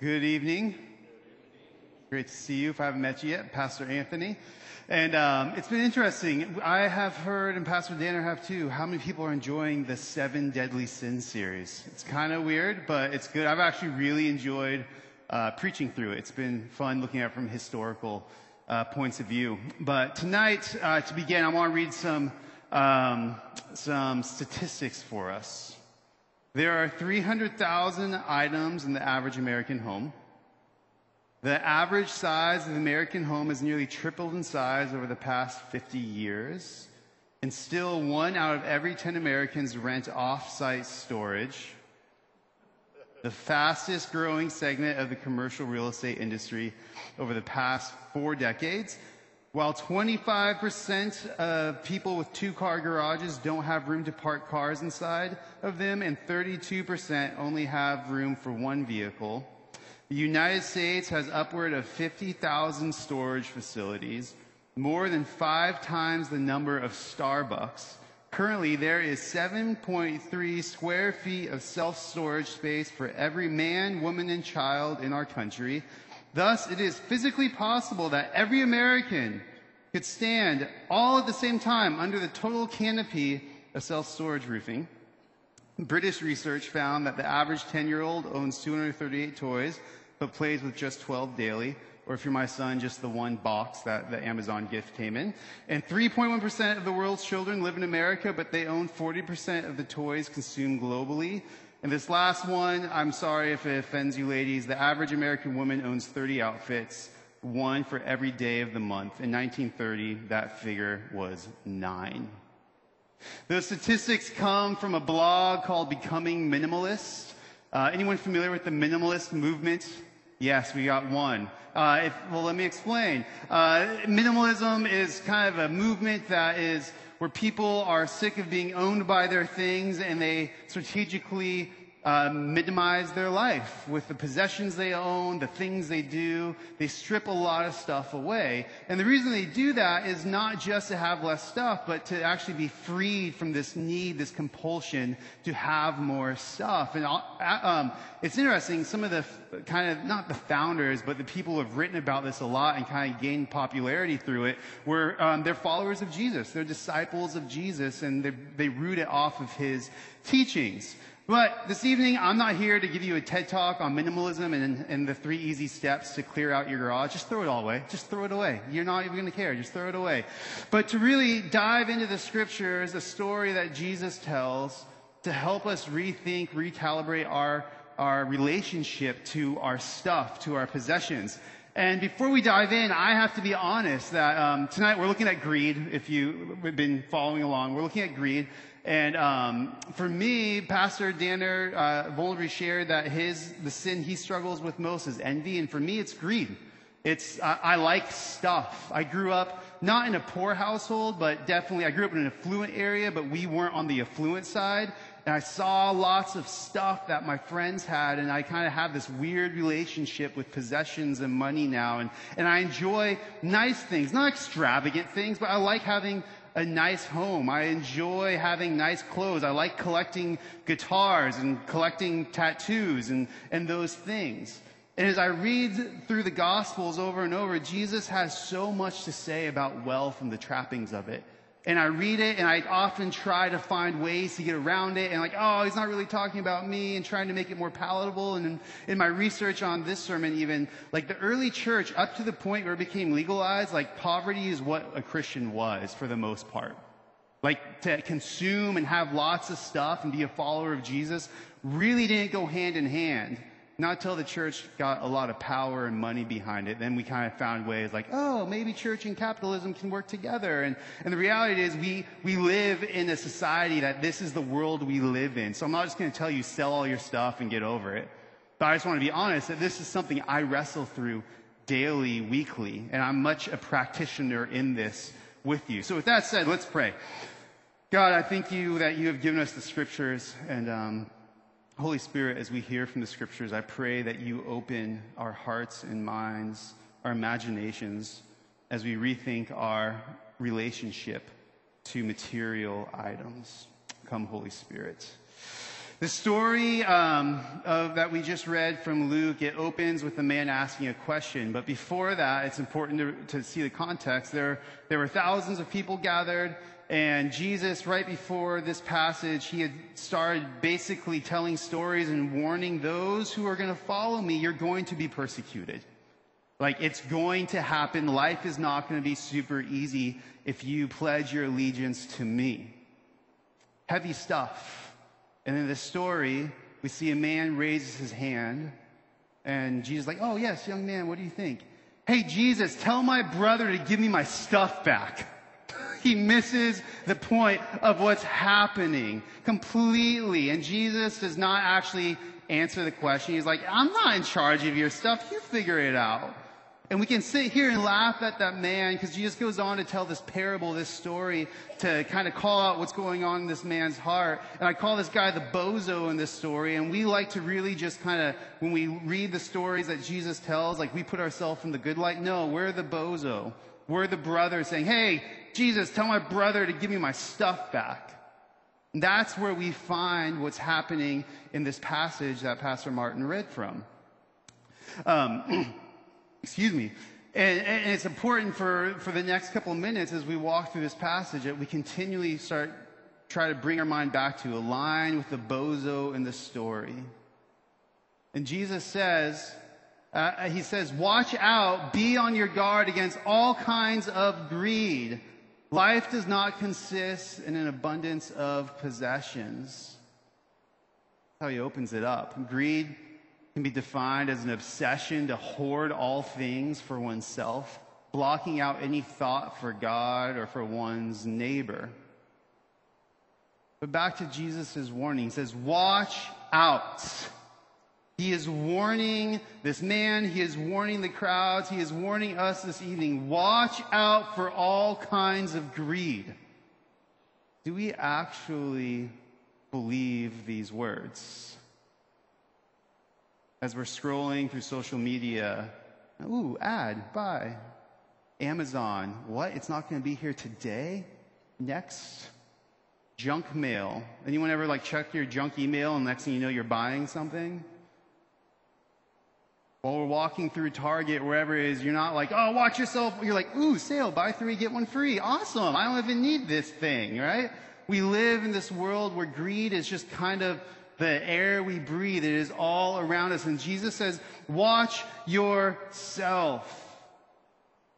Good evening. Great to see you. If I haven't met you yet, Pastor Anthony. And um, it's been interesting. I have heard, and Pastor Danner have too, how many people are enjoying the Seven Deadly Sins series. It's kind of weird, but it's good. I've actually really enjoyed uh, preaching through it. It's been fun looking at it from historical uh, points of view. But tonight, uh, to begin, I want to read some um, some statistics for us. There are 300,000 items in the average American home. The average size of the American home has nearly tripled in size over the past 50 years. And still, one out of every 10 Americans rent off site storage. The fastest growing segment of the commercial real estate industry over the past four decades. While 25% of people with two car garages don't have room to park cars inside of them, and 32% only have room for one vehicle, the United States has upward of 50,000 storage facilities, more than five times the number of Starbucks. Currently, there is 7.3 square feet of self storage space for every man, woman, and child in our country, Thus, it is physically possible that every American could stand all at the same time under the total canopy of self-storage roofing. British research found that the average 10-year-old owns 238 toys, but plays with just 12 daily, or if you're my son, just the one box that the Amazon gift came in. And 3.1% of the world's children live in America, but they own 40% of the toys consumed globally. And this last one, I'm sorry if it offends you ladies, the average American woman owns 30 outfits, one for every day of the month. In 1930, that figure was nine. Those statistics come from a blog called Becoming Minimalist. Uh, anyone familiar with the minimalist movement? Yes, we got one. Uh, if, well, let me explain. Uh, minimalism is kind of a movement that is where people are sick of being owned by their things and they strategically uh, minimize their life with the possessions they own, the things they do. They strip a lot of stuff away. And the reason they do that is not just to have less stuff, but to actually be freed from this need, this compulsion to have more stuff. And uh, um, it's interesting, some of the kind of, not the founders, but the people who have written about this a lot and kind of gained popularity through it were, um, they're followers of Jesus. They're disciples of Jesus and they, they root it off of his teachings. But this evening, I'm not here to give you a TED talk on minimalism and, and, the three easy steps to clear out your garage. Just throw it all away. Just throw it away. You're not even going to care. Just throw it away. But to really dive into the scriptures, the story that Jesus tells, to help us rethink, recalibrate our, our relationship to our stuff, to our possessions. And before we dive in, I have to be honest that um, tonight we're looking at greed. If you've been following along, we're looking at greed. And um, for me, Pastor Danner uh, vulnerably shared that his the sin he struggles with most is envy, and for me, it's greed. It's I, I like stuff. I grew up not in a poor household, but definitely I grew up in an affluent area, but we weren't on the affluent side. And I saw lots of stuff that my friends had, and I kind of have this weird relationship with possessions and money now. And, and I enjoy nice things, not extravagant things, but I like having a nice home. I enjoy having nice clothes. I like collecting guitars and collecting tattoos and, and those things. And as I read through the Gospels over and over, Jesus has so much to say about wealth and the trappings of it and I read it and I often try to find ways to get around it and like, oh, he's not really talking about me and trying to make it more palatable. And in, in, my research on this sermon, even like the early church up to the point where it became legalized, like poverty is what a Christian was for the most part. Like to consume and have lots of stuff and be a follower of Jesus really didn't go hand in hand. Not until the church got a lot of power and money behind it, then we kind of found ways like, oh, maybe church and capitalism can work together. And, and the reality is we, we live in a society that this is the world we live in. So I'm not just going to tell you sell all your stuff and get over it. But I just want to be honest that this is something I wrestle through daily, weekly, and I'm much a practitioner in this with you. So with that said, let's pray. God, I thank you that you have given us the scriptures and, um, Holy Spirit, as we hear from the scriptures, I pray that you open our hearts and minds, our imaginations, as we rethink our relationship to material items. Come, Holy Spirit. The story um, of, that we just read from Luke, it opens with a man asking a question. But before that, it's important to, to see the context. There, there were thousands of people gathered, and Jesus, right before this passage, he had started basically telling stories and warning those who are going to follow me, you're going to be persecuted. Like, it's going to happen. Life is not going to be super easy if you pledge your allegiance to me. Heavy stuff. And in this story, we see a man raises his hand, and Jesus like, Oh, yes, young man, what do you think? Hey, Jesus, tell my brother to give me my stuff back. He misses the point of what's happening completely. And Jesus does not actually answer the question. He's like, I'm not in charge of your stuff. You figure it out. And we can sit here and laugh at that man because Jesus goes on to tell this parable, this story, to kind of call out what's going on in this man's heart. And I call this guy the bozo in this story. And we like to really just kind of, when we read the stories that Jesus tells, like we put ourselves in the good light. No, we're the bozo. We're the brother saying, Hey, Jesus, tell my brother to give me my stuff back. And that's where we find what's happening in this passage that Pastor Martin read from. Um, Excuse me. And, and, it's important for, for the next couple of minutes as we walk through this passage that we continually start try to bring our mind back to align with the bozo in the story. And Jesus says, uh, he says, watch out, be on your guard against all kinds of greed. Life does not consist in an abundance of possessions. That's how he opens it up. Greed can be defined as an obsession to hoard all things for oneself, blocking out any thought for God or for one's neighbor. But back to Jesus' warning. He says, watch out. He is warning this man. He is warning the crowds. He is warning us this evening. Watch out for all kinds of greed. Do we actually believe these words? as we're scrolling through social media. Ooh, ad, buy. Amazon, what? It's not going to be here today? Next? Junk mail. Anyone ever like check your junk email and next thing you know you're buying something? While we're walking through Target, wherever it is, you're not like, oh, watch yourself. You're like, ooh, sale, buy three, get one free. Awesome. I don't even need this thing, right? We live in this world where greed is just kind of the air we breathe. It is all around us. And Jesus says, watch yourself.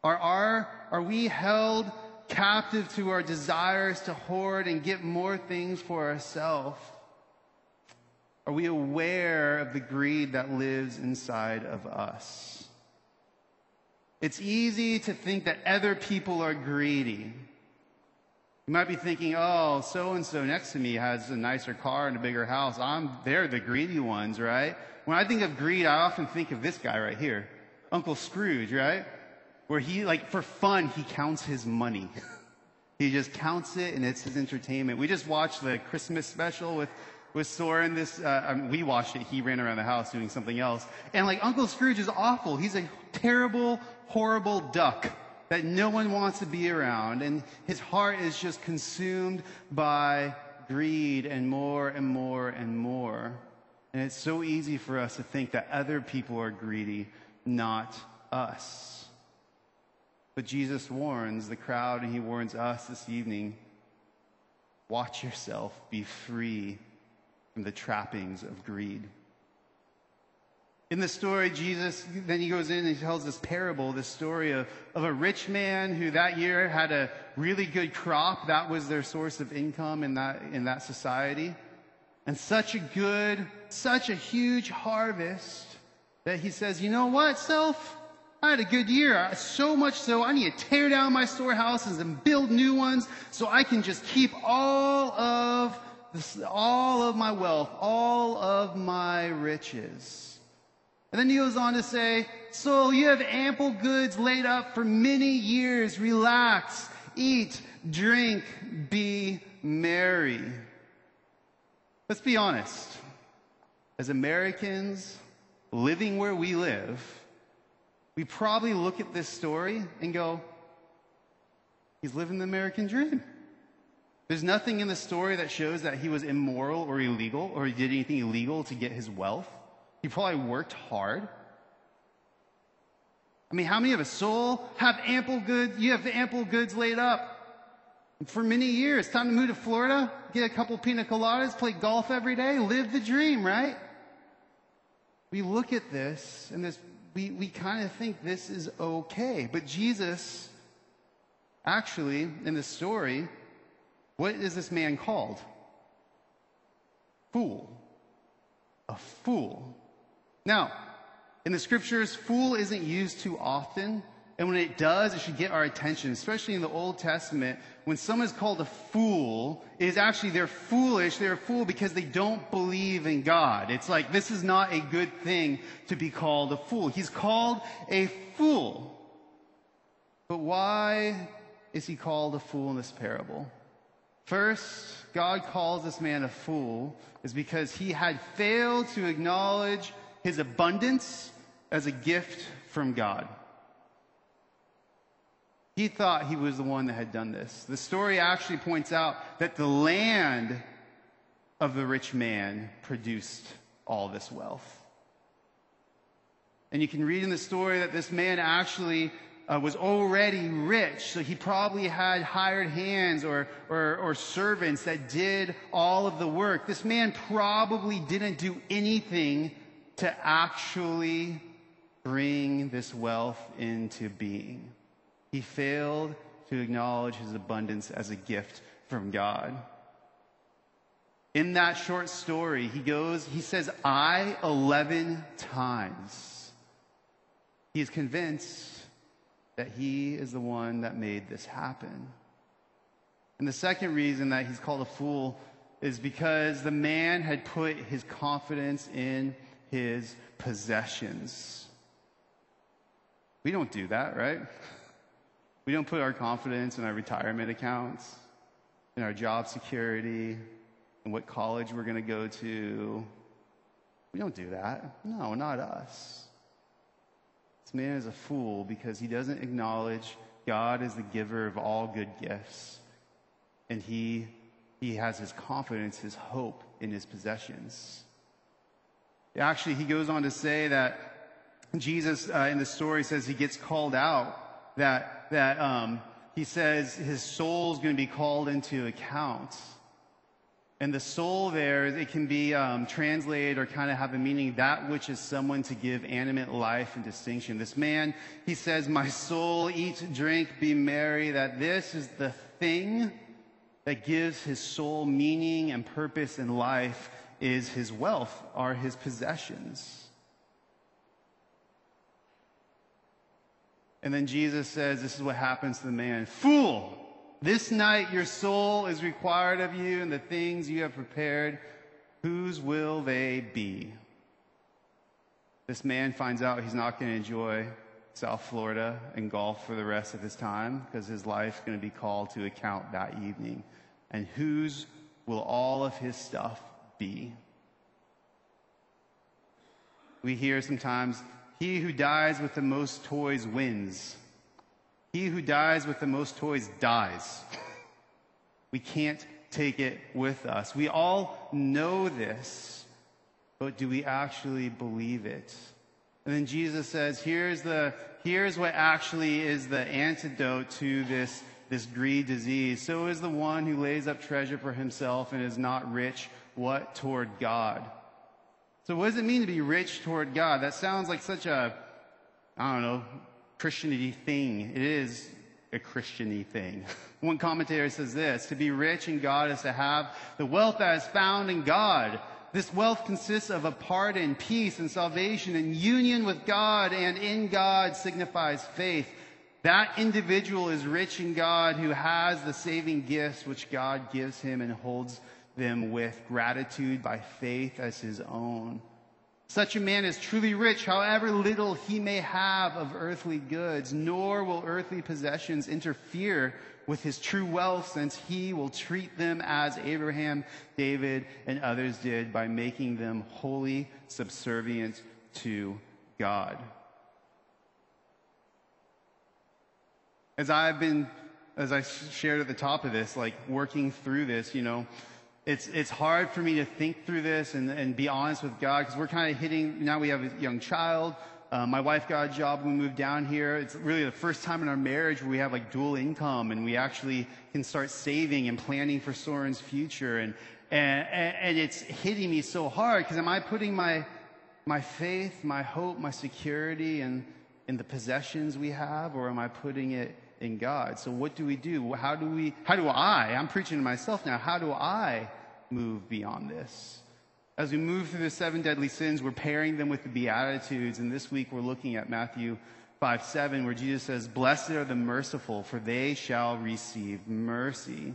Are, are, are we held captive to our desires to hoard and get more things for ourselves? Are we aware of the greed that lives inside of us? It's easy to think that other people are greedy. You might be thinking, oh, so and so next to me has a nicer car and a bigger house. I'm, they're the greedy ones, right? When I think of greed, I often think of this guy right here, Uncle Scrooge, right? Where he, like, for fun, he counts his money. he just counts it and it's his entertainment. We just watched the Christmas special with, with Soren. This, uh, I mean, we watched it. He ran around the house doing something else. And like, Uncle Scrooge is awful. He's a terrible, horrible duck that no one wants to be around. And his heart is just consumed by greed and more and more and more. And it's so easy for us to think that other people are greedy, not us. But Jesus warns the crowd and he warns us this evening watch yourself, be free from the trappings of greed. In the story, Jesus, then he goes in and he tells this parable, this story of, of a rich man who that year had a really good crop. That was their source of income in that, in that society. And such a good, such a huge harvest that he says, you know what, self? I had a good year. So much so, I need to tear down my storehouses and build new ones so I can just keep all of this, all of my wealth, all of my riches. And then he goes on to say, So you have ample goods laid up for many years. Relax, eat, drink, be merry. Let's be honest. As Americans living where we live, we probably look at this story and go, He's living the American dream. There's nothing in the story that shows that he was immoral or illegal or he did anything illegal to get his wealth. He probably worked hard. I mean, how many of us, soul, have ample goods? You have ample goods laid up for many years. Time to move to Florida, get a couple pina coladas, play golf every day, live the dream, right? We look at this and this, we, we kind of think this is okay. But Jesus, actually, in the story, what is this man called? Fool. A fool. Now, in the scriptures, fool isn't used too often. And when it does, it should get our attention, especially in the Old Testament. When someone is called a fool, it is actually they're foolish. They're a fool because they don't believe in God. It's like this is not a good thing to be called a fool. He's called a fool. But why is he called a fool in this parable? First, God calls this man a fool is because he had failed to acknowledge his abundance as a gift from God. He thought he was the one that had done this. The story actually points out that the land of the rich man produced all this wealth. And you can read in the story that this man actually uh, was already rich, so he probably had hired hands or, or, or servants that did all of the work. This man probably didn't do anything to actually bring this wealth into being. He failed to acknowledge his abundance as a gift from God. In that short story, he goes, he says, I 11 times. He is convinced that he is the one that made this happen. And the second reason that he's called a fool is because the man had put his confidence in his possessions. We don't do that, right? We don't put our confidence in our retirement accounts, in our job security, in what college we're going to go to. We don't do that. No, not us. This man is a fool because he doesn't acknowledge God is the giver of all good gifts. And he, he has his confidence, his hope in his possessions. Actually, he goes on to say that Jesus uh, in the story says he gets called out, that, that um, he says his soul is going to be called into account. And the soul there, it can be um, translated or kind of have a meaning that which is someone to give animate life and distinction. This man, he says, My soul, eat, drink, be merry, that this is the thing that gives his soul meaning and purpose in life is his wealth, are his possessions. And then Jesus says, This is what happens to the man Fool! This night your soul is required of you, and the things you have prepared, whose will they be? This man finds out he's not going to enjoy South Florida and golf for the rest of his time because his life's going to be called to account that evening. And whose will all of his stuff be. We hear sometimes, he who dies with the most toys wins. He who dies with the most toys dies. We can't take it with us. We all know this, but do we actually believe it? And then Jesus says, here's the, here's what actually is the antidote to this, this greed disease. So is the one who lays up treasure for himself and is not rich what toward God? So what does it mean to be rich toward God? That sounds like such a, I don't know, Christianity thing. It is a Christiany thing. One commentator says this, to be rich in God is to have the wealth that is found in God. This wealth consists of a pardon, peace, and salvation, and union with God and in God signifies faith. That individual is rich in God who has the saving gifts which God gives him and holds them with gratitude by faith as his own. Such a man is truly rich, however little he may have of earthly goods, nor will earthly possessions interfere with his true wealth, since he will treat them as Abraham, David, and others did by making them wholly subservient to God. As I've been as I shared at the top of this, like working through this, you know, it's, it's hard for me to think through this and, and be honest with God because we're kind of hitting, now we have a young child. Uh, my wife got a job when we moved down here. It's really the first time in our marriage where we have like dual income and we actually can start saving and planning for Soren's future. And, and, and it's hitting me so hard because am I putting my, my faith, my hope, my security in, in the possessions we have or am I putting it in God. So what do we do? How do we, how do I, I'm preaching to myself now, how do I move beyond this? As we move through the seven deadly sins, we're pairing them with the Beatitudes. And this week we're looking at Matthew 5 7, where Jesus says, Blessed are the merciful, for they shall receive mercy.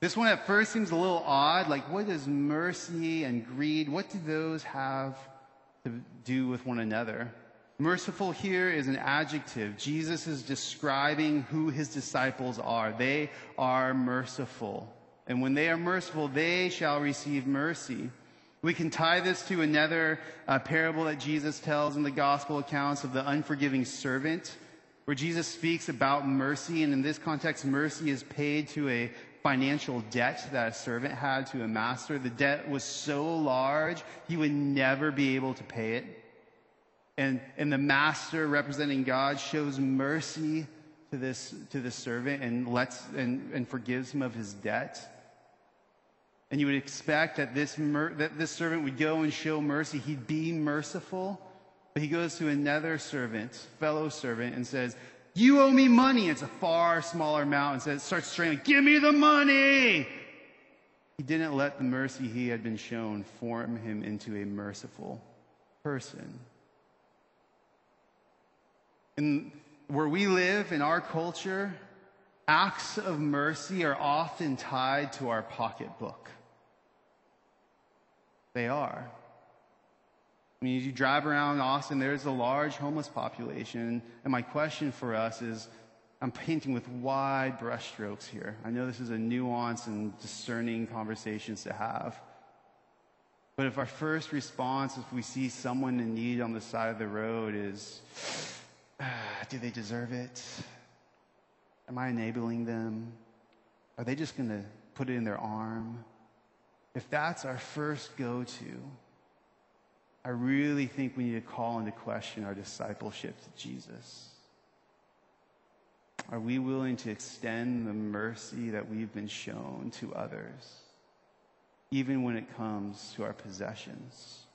This one at first seems a little odd. Like, what does mercy and greed, what do those have to do with one another? Merciful here is an adjective. Jesus is describing who his disciples are. They are merciful. And when they are merciful, they shall receive mercy. We can tie this to another uh, parable that Jesus tells in the gospel accounts of the unforgiving servant, where Jesus speaks about mercy. And in this context, mercy is paid to a financial debt that a servant had to a master. The debt was so large, he would never be able to pay it. And, and the master representing God shows mercy to this, to the servant and lets, and, and forgives him of his debt. And you would expect that this, mer- that this servant would go and show mercy. He'd be merciful. But he goes to another servant, fellow servant, and says, You owe me money. It's a far smaller amount. And says, starts straining, Give me the money. He didn't let the mercy he had been shown form him into a merciful person. And where we live in our culture, acts of mercy are often tied to our pocketbook. They are. I mean, as you drive around Austin, there's a large homeless population. And my question for us is I'm painting with wide brushstrokes here. I know this is a nuanced and discerning conversations to have. But if our first response, if we see someone in need on the side of the road, is, do they deserve it? Am I enabling them? Are they just going to put it in their arm? If that's our first go to, I really think we need to call into question our discipleship to Jesus. Are we willing to extend the mercy that we've been shown to others, even when it comes to our possessions?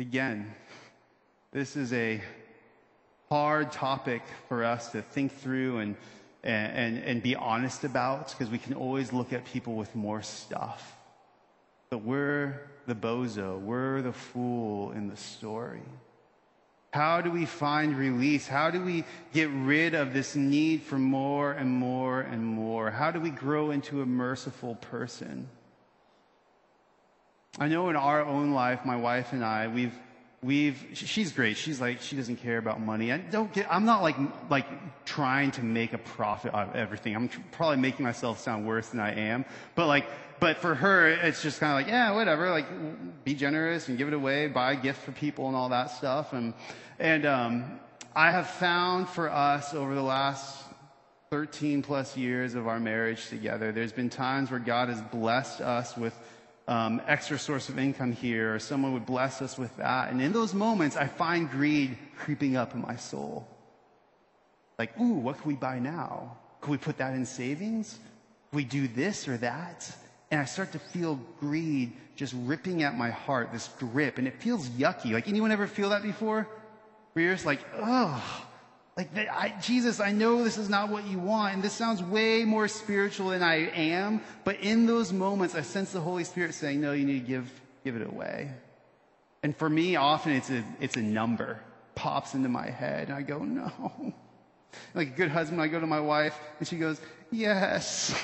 Again, this is a hard topic for us to think through and, and, and be honest about because we can always look at people with more stuff. But we're the bozo, we're the fool in the story. How do we find release? How do we get rid of this need for more and more and more? How do we grow into a merciful person? I know in our own life, my wife and I, we've, we've, she's great. She's like, she doesn't care about money. I don't get, I'm not like, like trying to make a profit out of everything. I'm tr- probably making myself sound worse than I am. But like, but for her, it's just kind of like, yeah, whatever. Like, be generous and give it away, buy a gift for people and all that stuff. And, and, um, I have found for us over the last 13 plus years of our marriage together, there's been times where God has blessed us with um, extra source of income here, or someone would bless us with that. And in those moments, I find greed creeping up in my soul. Like, ooh, what can we buy now? Can we put that in savings? We do this or that? And I start to feel greed just ripping at my heart, this grip, and it feels yucky. Like, anyone ever feel that before? Where you're just like, oh, like, I, Jesus, I know this is not what you want, and this sounds way more spiritual than I am, but in those moments, I sense the Holy Spirit saying, no, you need to give, give it away. And for me, often it's a, it's a number pops into my head, and I go, no. Like a good husband, I go to my wife, and she goes, yes.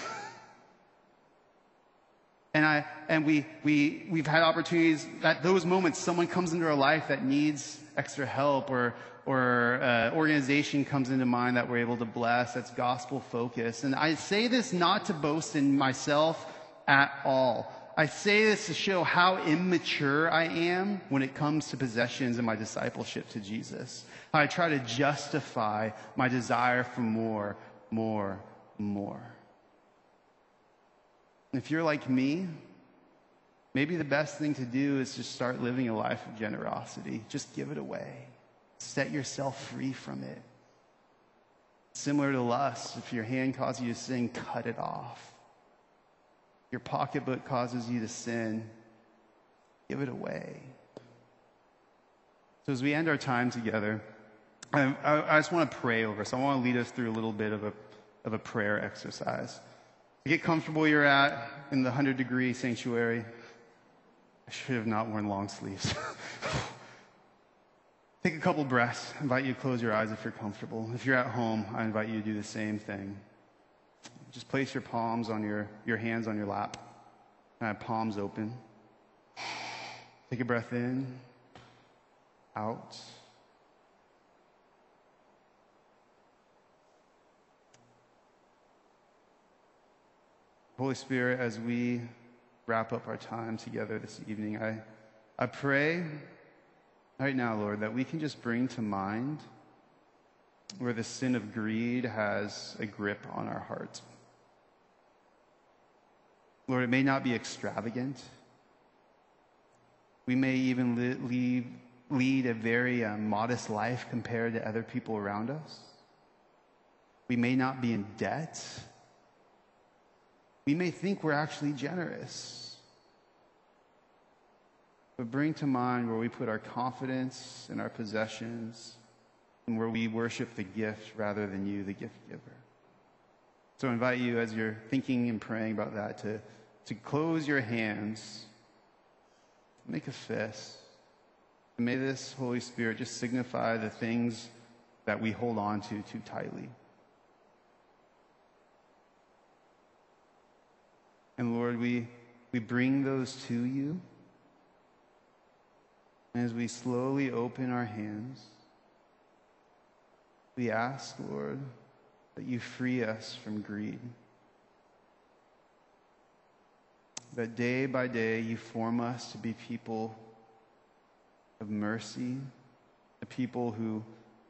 and I, and we, we, we've had opportunities at those moments, someone comes into our life that needs extra help or, or uh, organization comes into mind that we're able to bless that's gospel focused. And I say this not to boast in myself at all. I say this to show how immature I am when it comes to possessions and my discipleship to Jesus. I try to justify my desire for more, more, more. If you're like me, maybe the best thing to do is just start living a life of generosity. Just give it away. Set yourself free from it. Similar to lust, if your hand causes you to sin, cut it off. Your pocketbook causes you to sin, give it away. So as we end our time together, I, I, I just want to pray over us. I want to lead us through a little bit of a, of a prayer exercise. Get comfortable you're at in the 100 degree sanctuary. I should have not worn long sleeves. Take a couple breaths. I invite you to close your eyes if you're comfortable. If you're at home, I invite you to do the same thing. Just place your palms on your, your hands on your lap. And have palms open. Take a breath in, out. Holy Spirit, as we wrap up our time together this evening, I, I pray right now, Lord, that we can just bring to mind where the sin of greed has a grip on our hearts. Lord, it may not be extravagant. We may even lead, lead a very uh, modest life compared to other people around us. We may not be in debt. We may think we're actually generous. But bring to mind where we put our confidence in our possessions and where we worship the gift rather than you, the gift giver. So I invite you, as you're thinking and praying about that, to, to close your hands, make a fist. May this Holy Spirit just signify the things that we hold on to too tightly. And Lord, we, we bring those to you. As we slowly open our hands, we ask, Lord, that you free us from greed. That day by day you form us to be people of mercy, a people who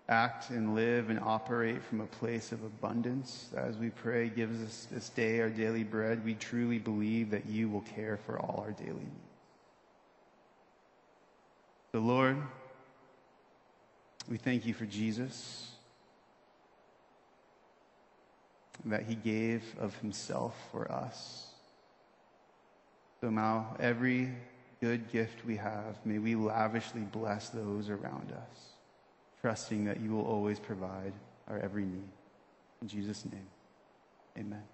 act and live and operate from a place of abundance. As we pray, gives us this day our daily bread, we truly believe that you will care for all our daily needs. So, Lord, we thank you for Jesus, that he gave of himself for us. So now, every good gift we have, may we lavishly bless those around us, trusting that you will always provide our every need. In Jesus' name, amen.